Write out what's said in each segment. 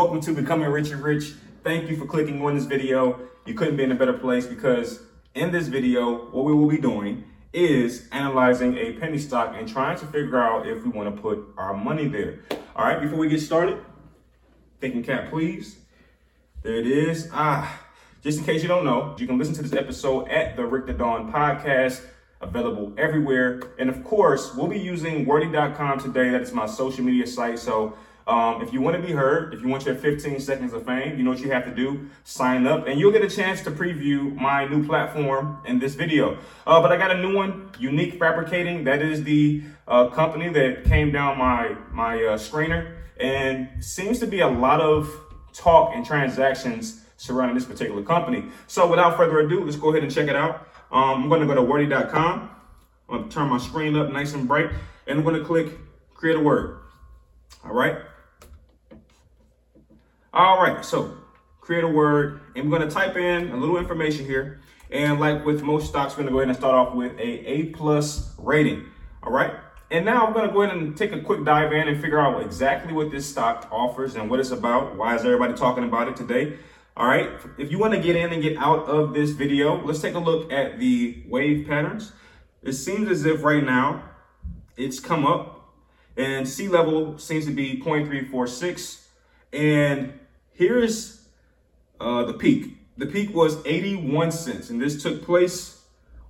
Welcome to Becoming Ritchie Rich. Thank you for clicking on this video. You couldn't be in a better place because in this video, what we will be doing is analyzing a penny stock and trying to figure out if we want to put our money there. All right, before we get started, thinking cap, please. There it is. Ah, just in case you don't know, you can listen to this episode at the Ricky Don podcast, available everywhere. And of course, we'll be using Weerdy.com today. That is my social media site. So um, if you want to be heard, if you want your 15 seconds of fame, you know what you have to do. Sign up, and you'll get a chance to preview my new platform in this video. Uh, but I got a new one, Unique Fabricating. That is the uh, company that came down my my uh, screener, and seems to be a lot of talk and transactions surrounding this particular company. So without further ado, let's go ahead and check it out. Um, I'm going to go to Weerdy.com. I'm going to turn my screen up nice and bright, and I'm going to click create a word. All right. All right, so create a word, and we're gonna type in a little information here. And like with most stocks, we're gonna go ahead and start off with a A plus rating. All right. And now I'm gonna go ahead and take a quick dive in and figure out exactly what this stock offers and what it's about. Why is everybody talking about it today? All right. If you want to get in and get out of this video, let's take a look at the wave patterns. It seems as if right now it's come up and C level seems to be 0.346 and here's uh, the peak. The peak was 81 cents, and this took place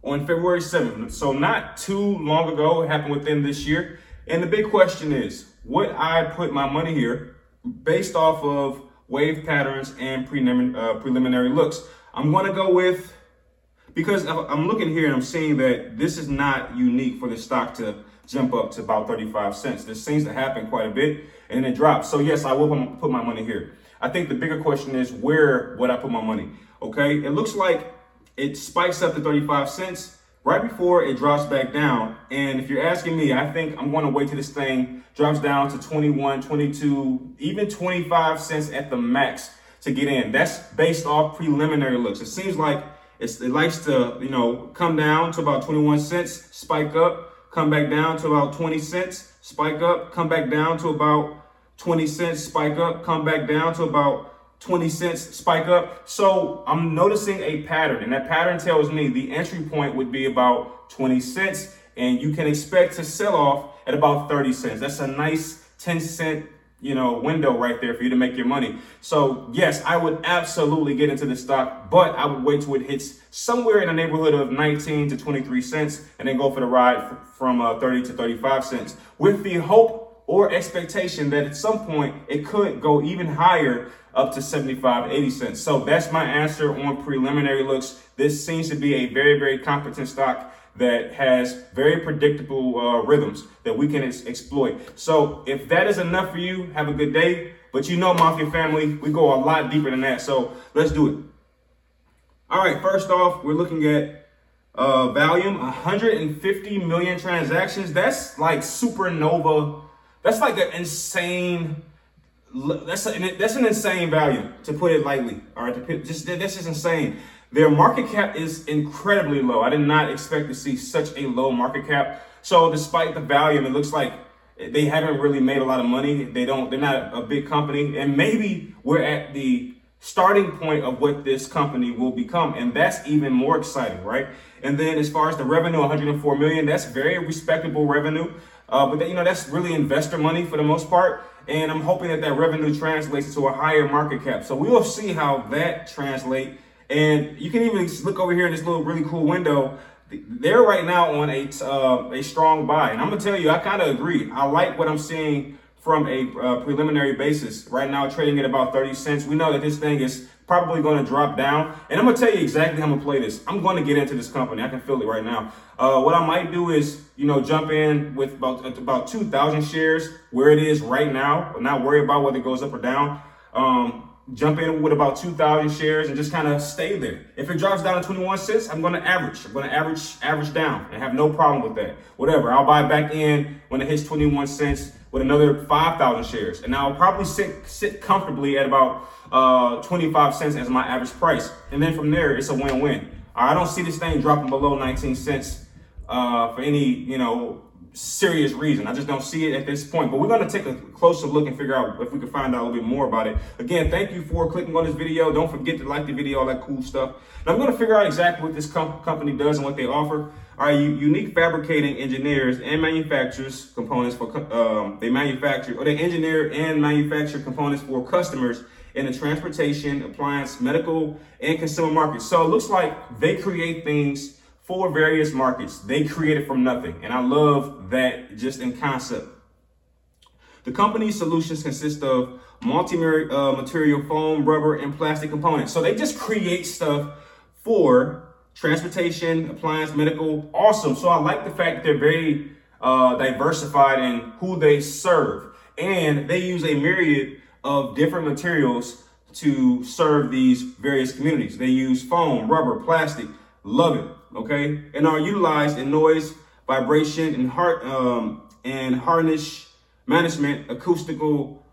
on February 7th. So not too long ago, it happened within this year. And the big question is, would I put my money here based off of wave patterns and uh, preliminary looks? I'm going to go with, because I'm looking here and I'm seeing that this is not unique for the stock to jump up to about 35 cents. This seems to happen quite a bit and it drops. So yes, I will put my money here. I think the bigger question is where would I put my money? Okay, it looks like it spikes up to 35 cents right before it drops back down. And if you're asking me, I think I'm going to wait till this thing drops down to 21, 22, even 25 cents at the max to get in. That's based off preliminary looks. It seems like it likes to, you know, come down to about 21 cents, spike up, come back down to about 20 cents, spike up, come back down to about 20 cents, spike up, come back down to about 20 cents, spike up. So I'm noticing a pattern, and that pattern tells me the entry point would be about 20 cents, and you can expect to sell off at about 30 cents. That's a nice 10 cent you know, window right there for you to make your money. So yes, I would absolutely get into the stock, but I would wait till it hits somewhere in the neighborhood of 19 to 23 cents and then go for the ride from uh, 30 to 35 cents with the hope or expectation that at some point it could go even higher up to 75, 80 cents. So that's my answer on preliminary looks. This seems to be a very, very competent stock that has very predictable uh, rhythms that we can ex- exploit. So if that is enough for you, have a good day. But you know, Mafia family, we go a lot deeper than that. So let's do it. All right, first off, we're looking at uh, volume 150 million transactions. That's like supernova. That's like an insane. That's a, that's an insane value to put it lightly. All right, to, just that's just insane. Their market cap is incredibly low. I did not expect to see such a low market cap. So despite the volume, it looks like they haven't really made a lot of money. They don't, they're not a big company. And maybe we're at the starting point of what this company will become. And that's even more exciting, right? And then as far as the revenue, 104 million, that's very respectable revenue. Uh, but that, you know, that's really investor money for the most part. And I'm hoping that that revenue translates to a higher market cap. So we will see how that translate. and you can even look over here in this little really cool window. They're right now on a uh, a strong buy, and I'm gonna tell you, I kind of agree. I like what I'm seeing from a uh, preliminary basis. Right now, trading at about 30 cents. We know that this thing is probably going to drop down, and I'm gonna tell you exactly how I'm gonna play this. I'm going to get into this company. I can feel it right now. Uh, what I might do is, you know, jump in with about about 2,000 shares where it is right now, not worry about whether it goes up or down. Um, jump in with about 2,000 shares and just kind of stay there. If it drops down to 21 cents, I'm going to average. I'm going to average average down and have no problem with that. Whatever. I'll buy back in when it hits 21 cents with another 5,000 shares. And I'll probably sit sit comfortably at about uh, 25 cents as my average price. And then from there, it's a win-win. I don't see this thing dropping below 19 cents uh, for any, you know, serious reason. I just don't see it at this point. But we're going to take a closer look and figure out if we can find out a little bit more about it. Again, thank you for clicking on this video. Don't forget to like the video, all that cool stuff. And I'm going to figure out exactly what this com- company does and what they offer. All right, unique fabricating engineers and manufacturers components for um, they manufacture or they engineer and manufacture components for customers in the transportation, appliance, medical, and consumer markets. So it looks like they create things for various markets. They created from nothing. And I love that just in concept. The company's solutions consist of multi-material foam, rubber, and plastic components. So they just create stuff for transportation, appliance, medical. Awesome. So I like the fact that they're very uh, diversified in who they serve. And they use a myriad of different materials to serve these various communities. They use foam, rubber, plastic. Love it okay, and are utilized in noise, vibration, and heart um, and harness management, acoustical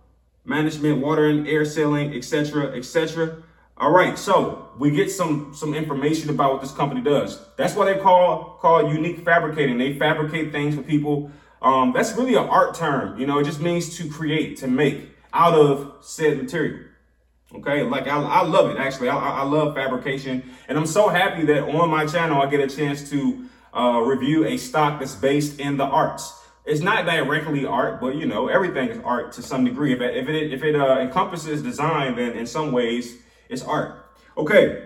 management, water and air sealing, etc., etc. All right, so we get some some information about what this company does. That's what they call call unique fabricating. They fabricate things for people. Um, that's really an art term. You know, it just means to create, to make out of said material. Okay, like I, I love it actually. I, I love fabrication, and I'm so happy that on my channel I get a chance to uh, review a stock that's based in the arts. It's not directly art, but you know everything is art to some degree. If it if it, if it uh, encompasses design, then in some ways it's art. Okay,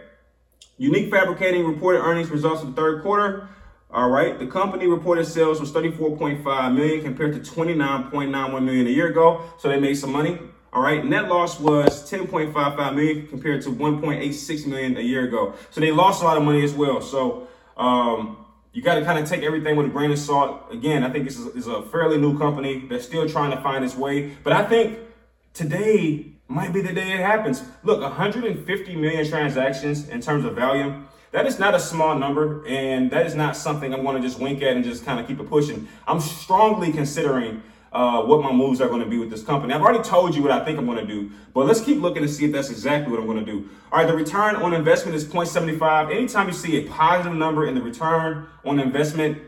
Unique Fabricating reported earnings results for the third quarter. All right, the company reported sales was 34.5 million compared to 29.91 million a year ago, so they made some money. All right, net loss was 10.55 million compared to 1.86 million a year ago. So they lost a lot of money as well. So um, you got to kind of take everything with a grain of salt. Again, I think this is, is a fairly new company. They're still trying to find its way. But I think today might be the day it happens. Look, 150 million transactions in terms of volume. That is not a small number, and that is not something I'm going to just wink at and just kind of keep it pushing. I'm strongly considering uh, what my moves are going to be with this company. I've already told you what I think I'm going to do, but let's keep looking to see if that's exactly what I'm going to do. All right, the return on investment is 0.75. Anytime you see a positive number in the return on investment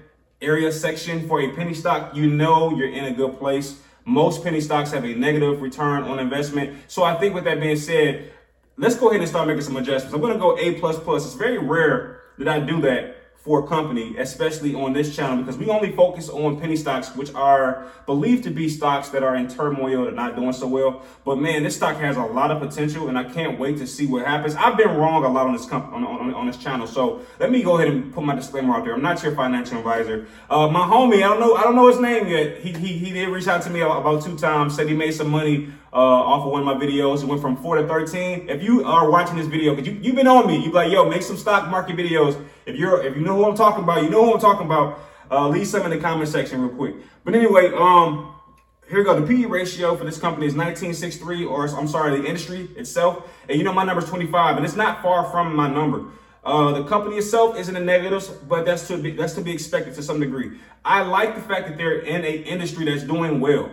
area section for a penny stock, you know you're in a good place. Most penny stocks have a negative return on investment. So I think with that being said, let's go ahead and start making some adjustments. I'm going to go A++. It's very rare that I do that for a company, especially on this channel, because we only focus on penny stocks, which are believed to be stocks that are in turmoil, and not doing so well. But man, this stock has a lot of potential, and I can't wait to see what happens. I've been wrong a lot on this comp- on, on, on, this channel, so let me go ahead and put my disclaimer out there. I'm not your financial advisor. Uh, my homie, I don't know, I don't know his name yet. He, he he did reach out to me about two times, said he made some money uh, off of one of my videos. It went from four to 13. If you are watching this video, because you, you've been on me, you like, yo, make some stock market videos. If you're, if you know who I'm talking about, you know who I'm talking about, uh, leave some in the comment section real quick. But anyway, um, here we go. The PE ratio for this company is 1963, or I'm sorry, the industry itself. And you know, my number is 25, and it's not far from my number. Uh, the company itself is in the negatives, but that's to be that's to be expected to some degree. I like the fact that they're in a industry that's doing well.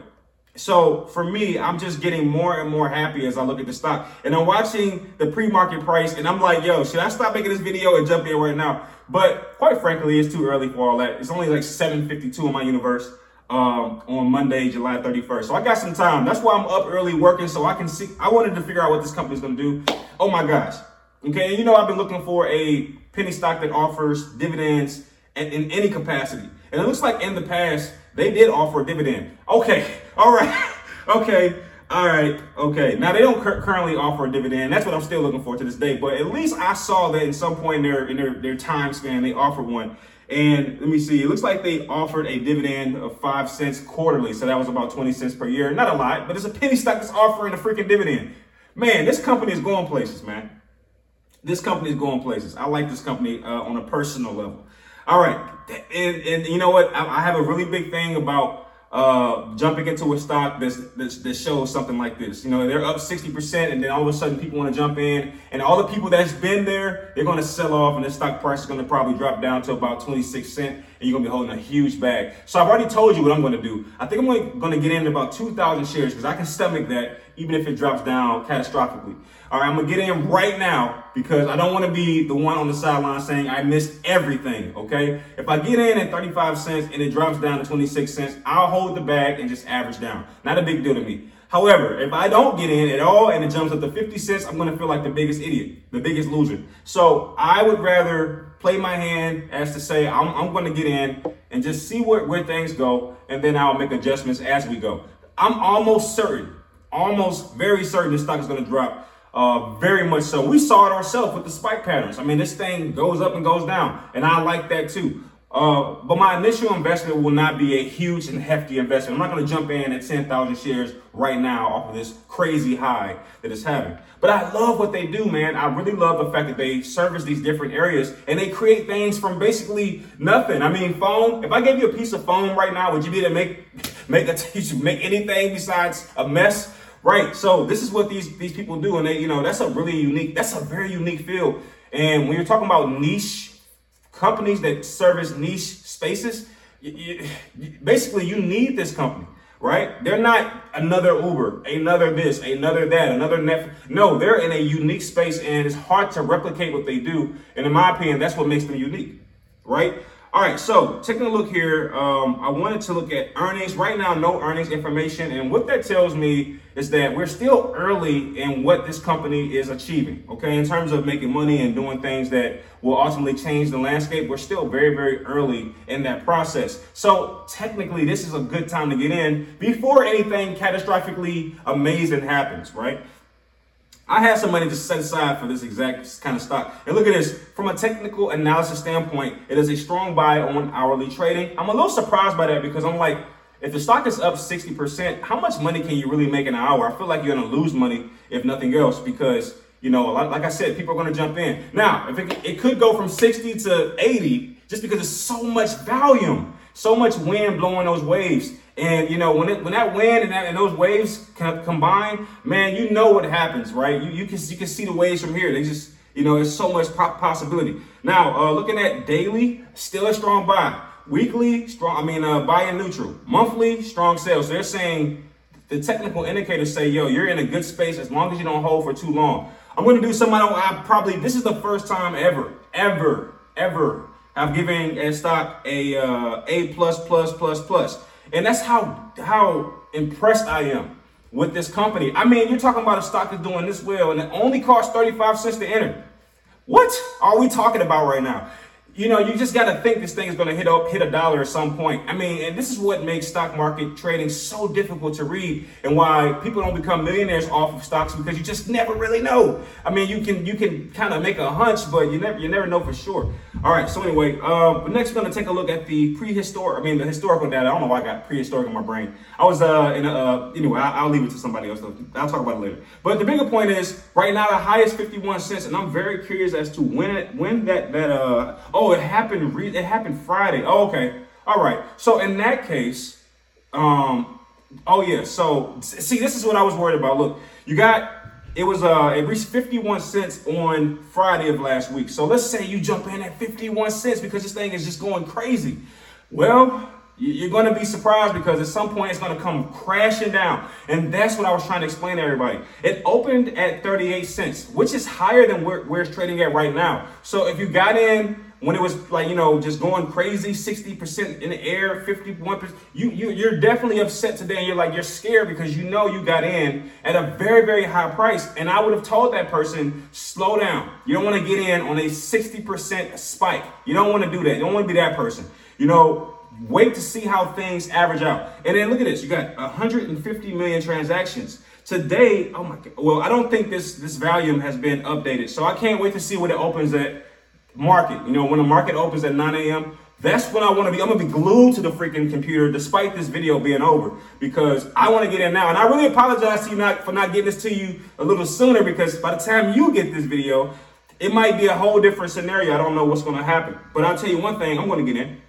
So for me, I'm just getting more and more happy as I look at the stock. And I'm watching the pre-market price and I'm like, yo, should I stop making this video and jump in right now? But quite frankly, it's too early for all that. It's only like 7.52 in my universe um, on Monday, July 31st. So I got some time. That's why I'm up early working so I can see. I wanted to figure out what this company's going to do. Oh my gosh. Okay. And you know, I've been looking for a penny stock that offers dividends in, in any capacity. And it looks like in the past, they did offer a dividend. Okay, all right, okay, all right, okay. Now they don't cur- currently offer a dividend. That's what I'm still looking for to this day. But at least I saw that in some point in their in their, their time span they offered one. And let me see, it looks like they offered a dividend of five cents quarterly. So that was about 20 cents per year. Not a lot, but it's a penny stock that's offering a freaking dividend. Man, this company is going places, man. This company is going places. I like this company uh, on a personal level. All right. And, and you know what? I, I have a really big thing about uh, jumping into a stock that's, that's, that shows something like this. You know, they're up 60%, and then all of a sudden people want to jump in, and all the people that's been there, they're going to sell off, and the stock price is going to probably drop down to about 26 cents, and you're going to be holding a huge bag. So I've already told you what I'm going to do. I think I'm going to get in about 2,000 shares because I can stomach that, even if it drops down catastrophically. All right, I'm gonna get in right now because I don't want to be the one on the sideline saying I missed everything. Okay, if I get in at 35 cents and it drops down to 26 cents, I'll hold the bag and just average down. Not a big deal to me. However, if I don't get in at all and it jumps up to 50 cents, I'm gonna feel like the biggest idiot, the biggest loser. So I would rather play my hand as to say I'm, I'm gonna get in and just see where, where things go, and then I'll make adjustments as we go. I'm almost certain, almost very certain this stock is gonna drop. Uh, very much so. We saw it ourselves with the spike patterns. I mean, this thing goes up and goes down, and I like that too. Uh, but my initial investment will not be a huge and hefty investment. I'm not going to jump in at 10,000 shares right now off of this crazy high that it's having. But I love what they do, man. I really love the fact that they service these different areas and they create things from basically nothing. I mean, foam. If I gave you a piece of foam right now, would you be able to make make a make anything besides a mess? Right. So this is what these these people do, and they, you know, that's a really unique. That's a very unique field. And when you're talking about niche companies that service niche spaces, you, you, basically you need this company, right? They're not another Uber, another this, another that, another Netflix. No, they're in a unique space and it's hard to replicate what they do. And in my opinion, that's what makes them unique, right? All right, so taking a look here, um, I wanted to look at earnings. Right now, no earnings information. And what that tells me is that we're still early in what this company is achieving, okay? In terms of making money and doing things that will ultimately change the landscape, we're still very, very early in that process. So technically, this is a good time to get in before anything catastrophically amazing happens, right? I had some money to set aside for this exact kind of stock. And look at this. From a technical analysis standpoint, it is a strong buy on hourly trading. I'm a little surprised by that because I'm like, if the stock is up 60%, how much money can you really make in an hour? I feel like you're going to lose money if nothing else because, you know, like I said, people are going to jump in. Now, if it, it could go from 60 to 80 just because there's so much volume, so much wind blowing those waves. And you know when it when that wind and, that, and those waves combine, man, you know what happens, right? You you can you can see the waves from here. They just you know there's so much possibility. Now uh, looking at daily, still a strong buy. Weekly, strong. I mean, uh, buy and neutral. Monthly, strong sales. So they're saying the technical indicators say, yo, you're in a good space as long as you don't hold for too long. I'm going to do something I, don't, I probably this is the first time ever, ever, ever I've given a stock a uh, A plus plus plus plus. And that's how how impressed I am with this company. I mean, you're talking about a stock that's doing this well and it only costs 35 cents to enter. What are we talking about right now? You know, you just got to think this thing is going to hit up, hit a dollar at some point. I mean, and this is what makes stock market trading so difficult to read, and why people don't become millionaires off of stocks because you just never really know. I mean, you can you can kind of make a hunch, but you never you never know for sure. All right, so anyway, but next we're going to take a look at the prehistoric. I mean, the historical data. I don't know why I got prehistoric in my brain. I was uh in a, uh anyway. I, will leave it to somebody else. I'll talk about it later. But the bigger point is right now the highest 51 cents, and I'm very curious as to when it when that that uh oh it happened. Re- it happened Friday. Oh, okay. All right. So in that case, um, oh yeah. So see, this is what I was worried about. Look, you got it was uh it reached 51 cents on Friday of last week. So let's say you jump in at 51 cents because this thing is just going crazy. Well, you're going to be surprised because at some point it's going to come crashing down. And that's what I was trying to explain to everybody. It opened at 38 cents, which is higher than where, where it's trading at right now. So if you got in when it was like, you know, just going crazy, 60% in the air, 51%, you, you, you're definitely upset today. And you're like, you're scared because you know you got in at a very, very high price. And I would have told that person, slow down. You don't want to get in on a 60% spike. You don't want to do that. You don't want to be that person. You know, wait to see how things average out. And then look at this. You got 150 million transactions. Today, oh my God. Well, I don't think this, this volume has been updated. So I can't wait to see what it opens at market. You know, when the market opens at 9 a.m., that's when I want to be. I'm gonna be glued to the freaking computer, despite this video being over, because I want to get in now. And I really apologize to you not for not getting this to you a little sooner, because by the time you get this video, it might be a whole different scenario. I don't know what's gonna happen. But I'll tell you one thing: I'm gonna get in.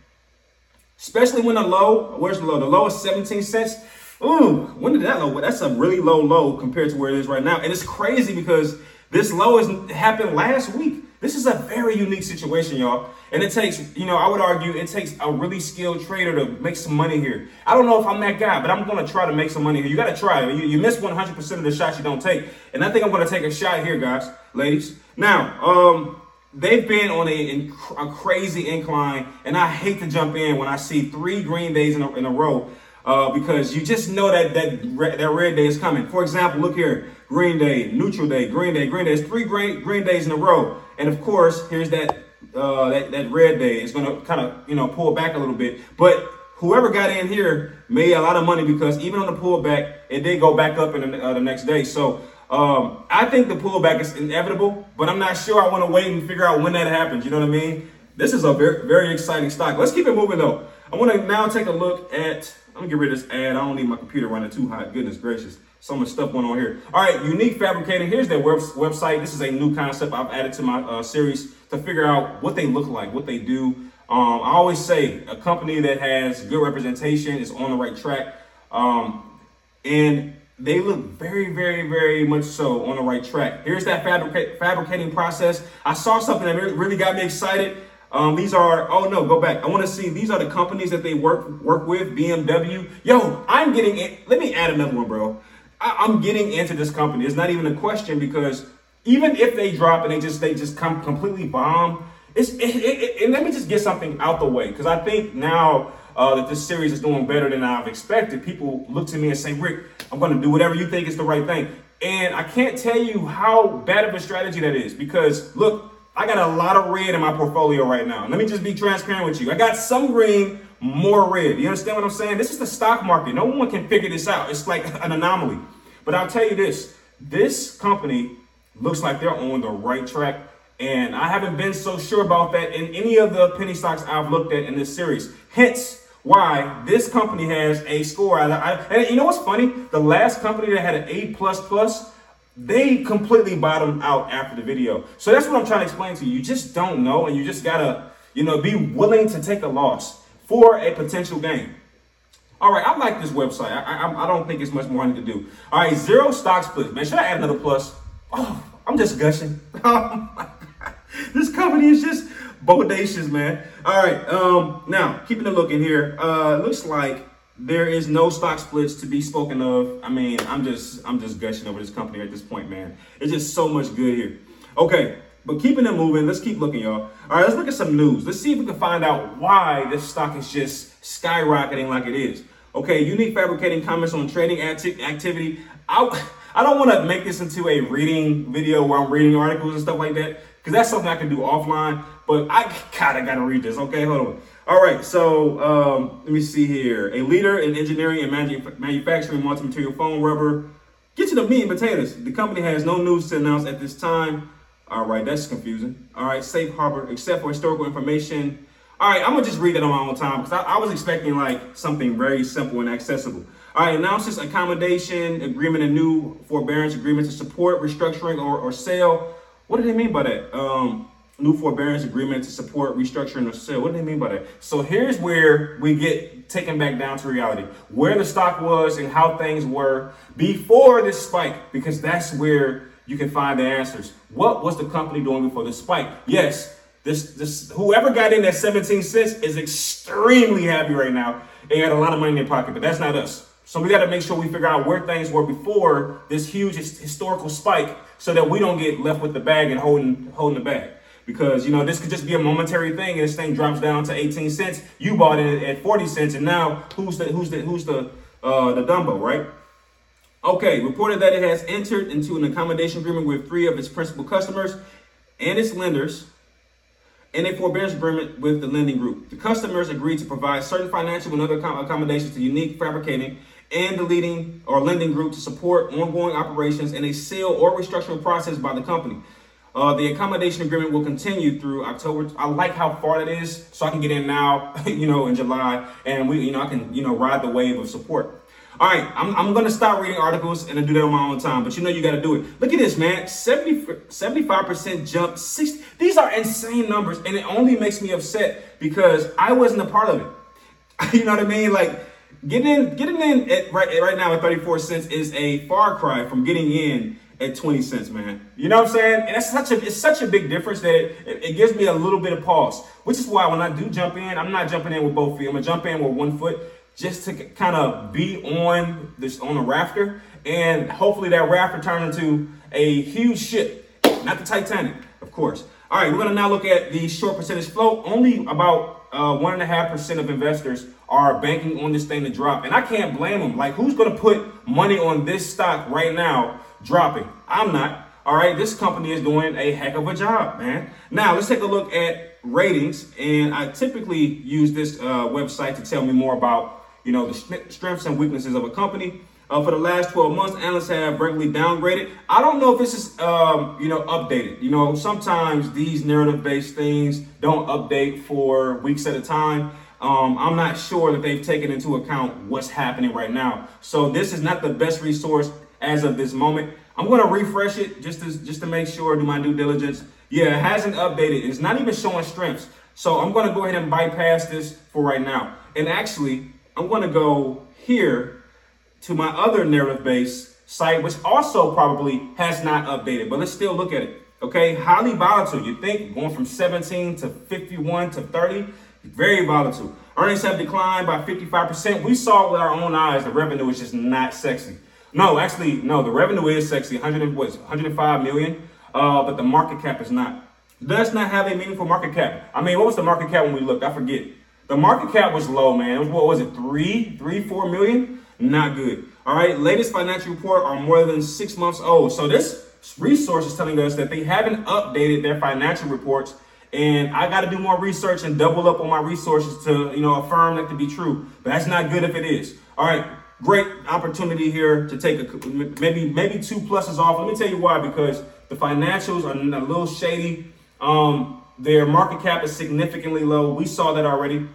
Especially when the low, where's the low? The low is 17 cents. Ooh, when did that low? That's a really low low compared to where it is right now. And it's crazy because this low has happened last week. This is a very unique situation, y'all. And it takes, you know, I would argue it takes a really skilled trader to make some money here. I don't know if I'm that guy, but I'm going to try to make some money here. You got to try. You, you miss 100% of the shots you don't take. And I think I'm going to take a shot here, guys, ladies. Now, um, they've been on a, a crazy incline, and I hate to jump in when I see three green days in a, in a row uh, because you just know that that that red day is coming. For example, look here: Green Day, Neutral Day, Green Day, Green Day. It's three green green days in a row, and of course, here's that uh, that that red day. It's going to kind of you know pull back a little bit, but whoever got in here made a lot of money because even on the pullback, it did go back up in the, uh, the next day. So um, I think the pullback is inevitable, but I'm not sure. I want to wait and figure out when that happens. You know what I mean? This is a very very exciting stock. Let's keep it moving though. I want to now take a look at I'm gonna get rid of this ad. I don't need my computer running too hot. Goodness gracious. So much stuff going on here. All right, Unique Fabricating. Here's their web- website. This is a new concept I've added to my uh, series to figure out what they look like, what they do. Um, I always say a company that has good representation is on the right track. Um, and they look very, very, very much so on the right track. Here's that fabric- fabricating process. I saw something that really got me excited. Um, these are, oh no, go back. I want to see, these are the companies that they work work with, BMW. Yo, I'm getting, it. let me add another one, bro. I, am getting into this company. It's not even a question because even if they drop and they just, they just come completely bomb, it's, it, it, it, and let me just get something out the way because I think now uh, that this series is doing better than I've expected, people look to me and say, Rick, I'm going to do whatever you think is the right thing. And I can't tell you how bad of a strategy that is because look, I got a lot of red in my portfolio right now. Let me just be transparent with you. I got some green, more red. You understand what I'm saying? This is the stock market. No one can figure this out. It's like an anomaly. But I'll tell you this this company looks like they're on the right track. And I haven't been so sure about that in any of the penny stocks I've looked at in this series. Hence, why this company has a score. I, I, and you know what's funny? The last company that had an A plus plus they completely bottomed out after the video. So that's what I'm trying to explain to you. You just don't know, and you just gotta, you know, be willing to take a loss for a potential gain. All right, I like this website. I, I, I don't think it's much more I need to do. All right, zero stock split. Man, should I add another plus? Oh, I'm just gushing. Oh. This company is just bodacious, man. All right, um, now keeping a look in here. Uh, looks like there is no stock splits to be spoken of. I mean, I'm just I'm just gushing over this company at this point, man. It's just so much good here. Okay, but keeping it moving, let's keep looking, y'all. All right, let's look at some news. Let's see if we can find out why this stock is just skyrocketing like it is. Okay, unique fabricating comments on trading acti- activity. I I don't want to make this into a reading video where I'm reading articles and stuff like that because that's something I can do offline. But I kind of got to read this. Okay, hold on. All right, so um, let me see here. A leader in engineering and manu- manufacturing multi-material foam rubber. Get to the meat and potatoes. The company has no news to announce at this time. All right, that's confusing. All right, safe harbor, except for historical information. All right, I'm gonna just read that on my own time because I, I, was expecting like something very simple and accessible. All right, announces accommodation agreement, a new forbearance agreement to support restructuring or, or sale. What do they mean by that? Um, new forbearance agreement to support restructuring or sale. What do they mean by that? So here's where we get taken back down to reality, where the stock was and how things were before this spike, because that's where you can find the answers. What was the company doing before the spike? Yes, this this whoever got in at 17 cents is extremely happy right now. They got a lot of money in their pocket, but that's not us. So we got to make sure we figure out where things were before this huge historical spike, so that we don't get left with the bag and holding holding the bag because you know this could just be a momentary thing and this thing drops down to 18 cents you bought it at 40 cents and now who's the who's the who's the uh the dumbo right okay reported that it has entered into an accommodation agreement with three of its principal customers and its lenders and a forbearance agreement with the lending group the customers agreed to provide certain financial and other accommodations to unique fabricating and the leading or lending group to support ongoing operations in a sale or restructuring process by the company uh, the accommodation agreement will continue through October. I like how far that is, so I can get in now, you know, in July, and we, you know, I can, you know, ride the wave of support. All right, I'm, I'm going to start reading articles and I do that on my own time, but you know you got to do it. Look at this, man. 70, 75% jump. 60, these are insane numbers, and it only makes me upset because I wasn't a part of it. you know what I mean? Like, getting in, getting in at, right, right now at 34 cents is a far cry from getting in at 20 cents, man. You know what I'm saying? And it's such a it's such a big difference that it, it, gives me a little bit of pause. Which is why when I do jump in, I'm not jumping in with both feet. I'm gonna jump in with one foot just to kind of be on this on a rafter, and hopefully that rafter turns into a huge ship, not the Titanic, of course. All right, we're gonna now look at the short percentage float. Only about uh, one and a half percent of investors are banking on this thing to drop, and I can't blame them. Like, who's gonna put money on this stock right now dropping? I'm not. All right, this company is doing a heck of a job, man. Now let's take a look at ratings, and I typically use this uh, website to tell me more about you know, the strengths and weaknesses of a company. Uh, for the last 12 months, analysts have regularly downgraded. I don't know if this is, um, you know, updated. You know, sometimes these narrative-based things don't update for weeks at a time. Um, I'm not sure that they've taken into account what's happening right now. So this is not the best resource as of this moment. I'm going to refresh it just to just to make sure, do my due diligence. Yeah, it hasn't updated. It's not even showing strengths. So I'm going to go ahead and bypass this for right now. And actually, I'm going to go here to my other narrative based site, which also probably has not updated, but let's still look at it. Okay, highly volatile. You think going from 17 to 51 to 30, very volatile. Earnings have declined by 55%. We saw with our own eyes the revenue is just not sexy. No, actually, no, the revenue is sexy. 100 was 105 million, uh, but the market cap is not. Does not have a meaningful market cap. I mean, what was the market cap when we looked? I forget. The market cap was low, man. It was, what was it, three, three, four million? Not good. All right, latest financial report are more than six months old. So this resource is telling us that they haven't updated their financial reports. And I got to do more research and double up on my resources to, you know, affirm that to be true. But that's not good if it is. All right, great opportunity here to take a maybe maybe two pluses off. Let me tell you why. Because the financials are a little shady. Um, their market cap is significantly low. We saw that already.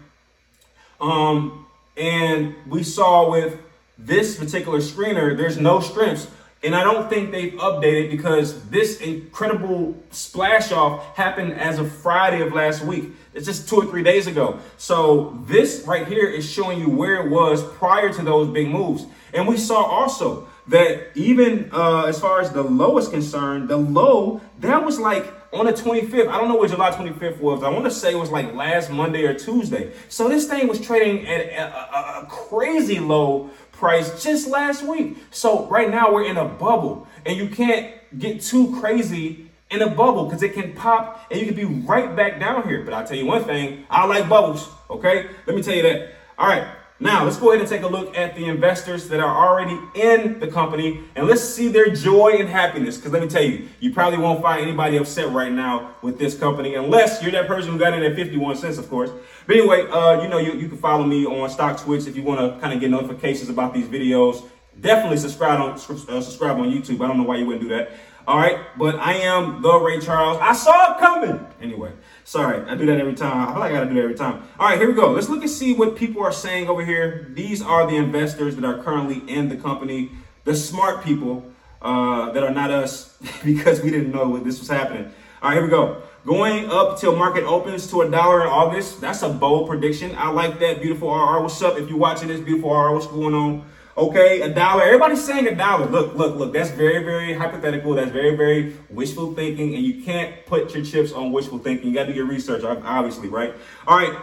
Um, and we saw with this particular screener, there's no strengths. And I don't think they've updated because this incredible splash off happened as of Friday of last week. It's just two or three days ago. So this right here is showing you where it was prior to those big moves. And we saw also that even uh, as far as the low is concerned, the low, that was like on the 25th. I don't know what July 25th was. I want to say it was like last Monday or Tuesday. So this thing was trading at a, a, a crazy low price just last week. So right now we're in a bubble and you can't get too crazy in a bubble because it can pop and you can be right back down here. But I'll tell you one thing, I like bubbles. Okay. Let me tell you that. All right. Now, let's go ahead and take a look at the investors that are already in the company and let's see their joy and happiness. Because let me tell you, you probably won't find anybody upset right now with this company unless you're that person who got in at 51 cents, of course. But anyway, uh, you know, you, you can follow me on StockTwits if you want to kind of get notifications about these videos. Definitely subscribe on uh, subscribe on YouTube. I don't know why you wouldn't do that. All right, but I am the Ray Charles. I saw it coming. Anyway, sorry, I do that every time. I feel like I gotta do that every time. All right, here we go. Let's look and see what people are saying over here. These are the investors that are currently in the company, the smart people uh, that are not us because we didn't know what this was happening. All right, here we go. Going up till market opens to a dollar in August. That's a bold prediction. I like that. Beautiful RR. What's up? If you're watching this, beautiful RR, what's going on? Okay, a dollar. Everybody's saying a dollar. Look, look, look. That's very, very hypothetical. That's very, very wishful thinking, and you can't put your chips on wishful thinking. You got to do your research, obviously, right? All right.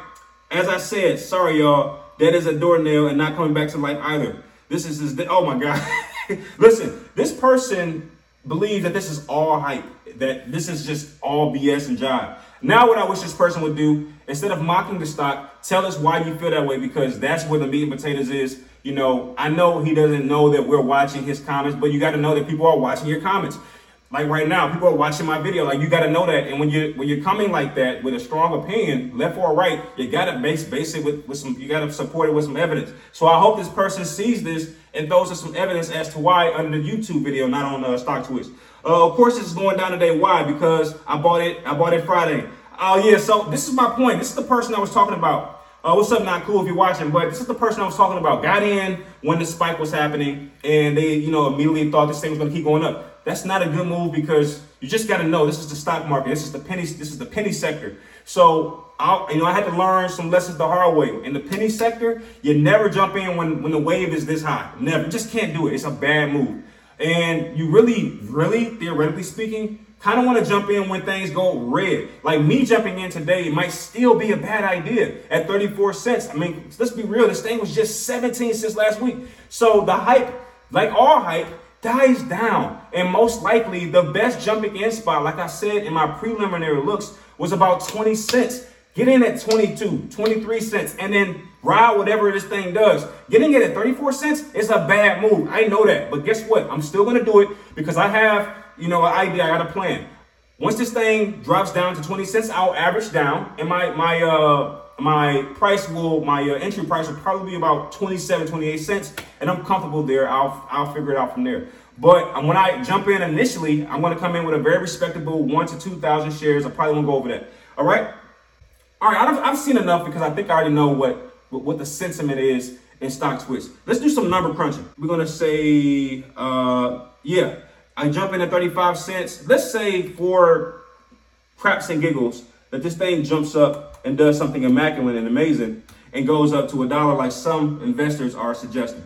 As I said, sorry, y'all. That is a doornail and not coming back to life either. This is, this, oh my God. Listen, this person believes that this is all hype, that this is just all BS and jive. Now, what I wish this person would do, instead of mocking the stock, tell us why you feel that way because that's where the meat and potatoes is you know, I know he doesn't know that we're watching his comments, but you got to know that people are watching your comments. Like right now, people are watching my video. Like you got to know that. And when you when you're coming like that with a strong opinion, left or right, you got to base base it with, with some. You got to support it with some evidence. So I hope this person sees this and throws us some evidence as to why under the YouTube video, not on uh, StockTwits. Uh, of course, it's going down today. Why? Because I bought it. I bought it Friday. Oh yeah. So this is my point. This is the person I was talking about. Uh, what's up, not cool if you're watching, but this is the person I was talking about. Got in when the spike was happening, and they, you know, immediately thought this thing was going to keep going up. That's not a good move because you just got to know this is the stock market. This is the penny. This is the penny sector. So, I, you know, I had to learn some lessons the hard way. In the penny sector, you never jump in when when the wave is this high. Never. You just can't do it. It's a bad move. And you really, really, theoretically speaking, kind of want to jump in when things go red. Like me jumping in today might still be a bad idea at 34 cents. I mean, let's be real, this thing was just 17 cents last week. So the hype, like all hype, dies down. And most likely, the best jumping in spot, like I said in my preliminary looks, was about 20 cents. Get in at 22, 23 cents, and then ride whatever this thing does. Getting it at 34 cents is a bad move. I know that. But guess what? I'm still going to do it because I have, you know, an idea. I got a plan. Once this thing drops down to 20 cents, I'll average down and my, my, uh, my price will, my uh, entry price will probably be about 27, 28 cents. And I'm comfortable there. I'll, I'll figure it out from there. But when I jump in initially, I'm going to come in with a very respectable one to 2,000 shares. I probably won't go over that. All right. All right. I've, I've seen enough because I think I already know what what the sentiment is in StockTwits. Let's do some number crunching. We're gonna say, uh, yeah, I jump in at 35 cents. Let's say for craps and giggles that this thing jumps up and does something immaculate and amazing and goes up to a dollar like some investors are suggesting.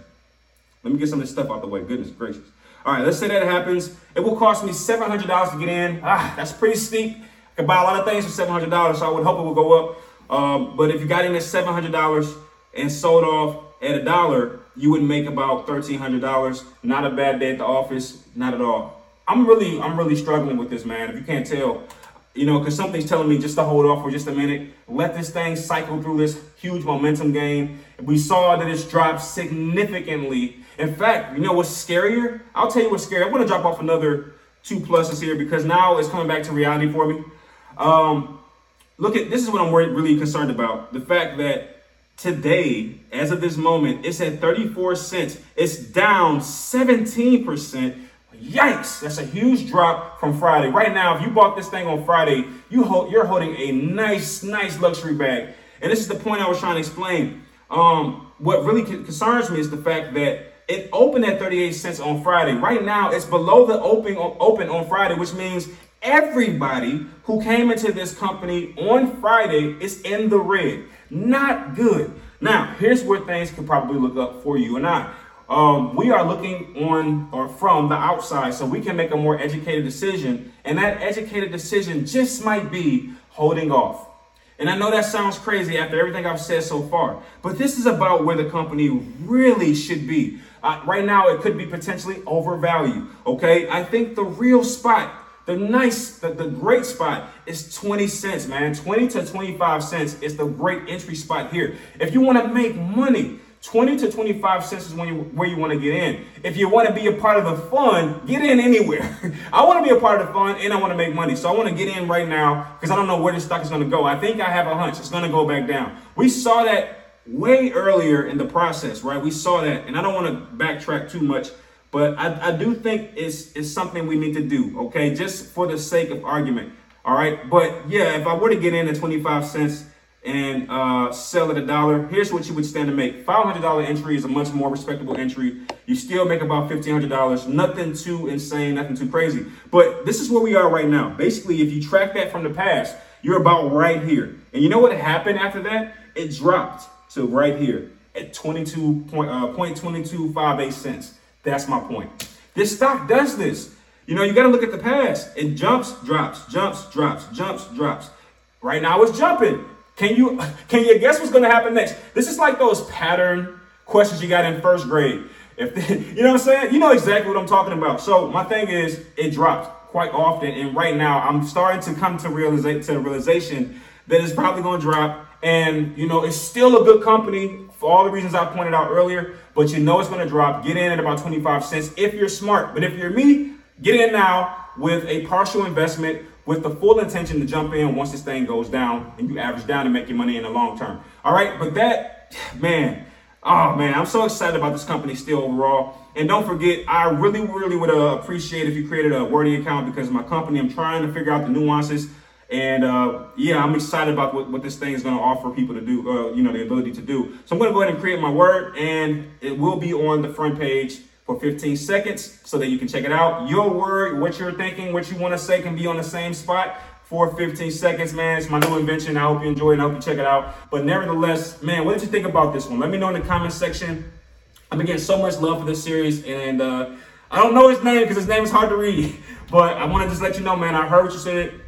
Let me get some of this stuff out the way. Goodness gracious. All right, let's say that happens. It will cost me $700 to get in. Ah, that's pretty steep. I can buy a lot of things for $700, so I would hope it will go up. Um, but if you got in at seven hundred dollars and sold off at a dollar, you would make about thirteen hundred dollars. Not a bad day at the office, not at all. I'm really, I'm really struggling with this, man. If you can't tell, you know, because something's telling me just to hold off for just a minute, let this thing cycle through this huge momentum gain. We saw that it's dropped significantly. In fact, you know what's scarier? I'll tell you what's scary. I'm going to drop off another two pluses here because now it's coming back to reality for me. Um, look at this is what I'm really concerned about. The fact that today, as of this moment, it's at 34 cents. It's down 17%. Yikes! That's a huge drop from Friday. Right now, if you bought this thing on Friday, you hold, you're holding a nice, nice luxury bag. And this is the point I was trying to explain. Um, what really concerns me is the fact that it opened at 38 cents on Friday. Right now, it's below the open open on Friday, which means everybody who came into this company on Friday is in the red. Not good. Now, here's where things could probably look up for you and I. Um, we are looking on or from the outside so we can make a more educated decision. And that educated decision just might be holding off. And I know that sounds crazy after everything I've said so far, but this is about where the company really should be. Uh, right now, it could be potentially overvalued. Okay. I think the real spot the nice, the, the great spot is 20 cents, man. 20 to 25 cents is the great entry spot here. If you want to make money, 20 to 25 cents is when you, where you want to get in. If you want to be a part of the fun, get in anywhere. I want to be a part of the fun and I want to make money. So I want to get in right now because I don't know where this stock is going to go. I think I have a hunch it's going to go back down. We saw that way earlier in the process, right? We saw that, and I don't want to backtrack too much. But I, I do think it's, it's something we need to do, okay? Just for the sake of argument, all right? But yeah, if I were to get in at 25 cents and uh, sell at a dollar, here's what you would stand to make. $500 entry is a much more respectable entry. You still make about $1,500. Nothing too insane, nothing too crazy. But this is where we are right now. Basically, if you track that from the past, you're about right here. And you know what happened after that? It dropped to right here at 22 point, uh, 0.2258 cents. That's my point. This stock does this. You know, you got to look at the past. It jumps, drops, jumps, drops, jumps, drops. Right now it's jumping. Can you can you guess what's to happen next? This is like those pattern questions you got in first grade. If they, you know what I'm saying, you know exactly what I'm talking about. So my thing is, it drops quite often, and right now I'm starting to come to realize to the realization that it's probably to drop. And you know, it's still a good company for all the reasons I pointed out earlier, but you know it's to drop. Get in at about 25 cents if you're smart. But if you're me, get in now with a partial investment with the full intention to jump in once this thing goes down and you average down and make your money in the long term. All right, but that, man, oh man, I'm so excited about this company still overall. And don't forget, I really, really would uh, appreciate if you created a Weerdy account because my company, I'm trying to figure out the nuances and uh, yeah, I'm excited about what, what this thing is going to offer people to do, uh, you know, the ability to do. So I'm going to go ahead and create my word, and it will be on the front page for 15 seconds so that you can check it out. Your word, what you're thinking, what you want to say can be on the same spot for 15 seconds, man. It's my new invention. I hope you enjoy it and I hope you check it out. But nevertheless, man, what did you think about this one? Let me know in the comment section. I'm getting so much love for this series, and uh, I don't know his name because his name is hard to read. But I want to just let you know, man, I heard what you said.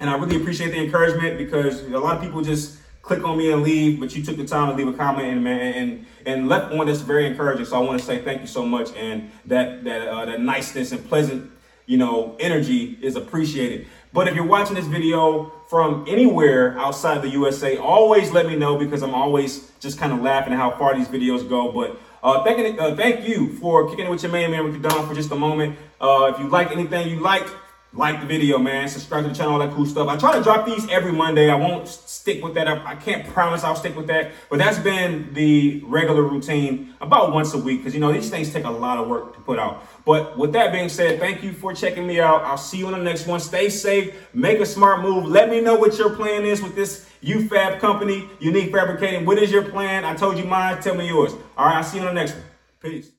And I really appreciate the encouragement because a lot of people just click on me and leave, but you took the time to leave a comment and man and and left one that's very encouraging. So I want to say thank you so much, and that that uh, that niceness and pleasant, you know, energy is appreciated. But if you're watching this video from anywhere outside the USA, always let me know because I'm always just kind of laughing at how far these videos go. But uh, thank, uh, thank you for kicking it with your main man, Ricky Don, for just a moment. Uh, if you like anything you like, like the video, man. Subscribe to the channel, all that cool stuff. I try to drop these every Monday. I won't stick with that. I, can't promise I'll stick with that, but that's been the regular routine about once a week because you know these things take a lot of work to put out. But with that being said, thank you for checking me out. I'll see you on the next one. Stay safe, make a smart move. Let me know what your plan is with this UFAB company, Unique Fabricating. What is your plan? I told you mine. Tell me yours. All right, I'll see you on the next one. Peace.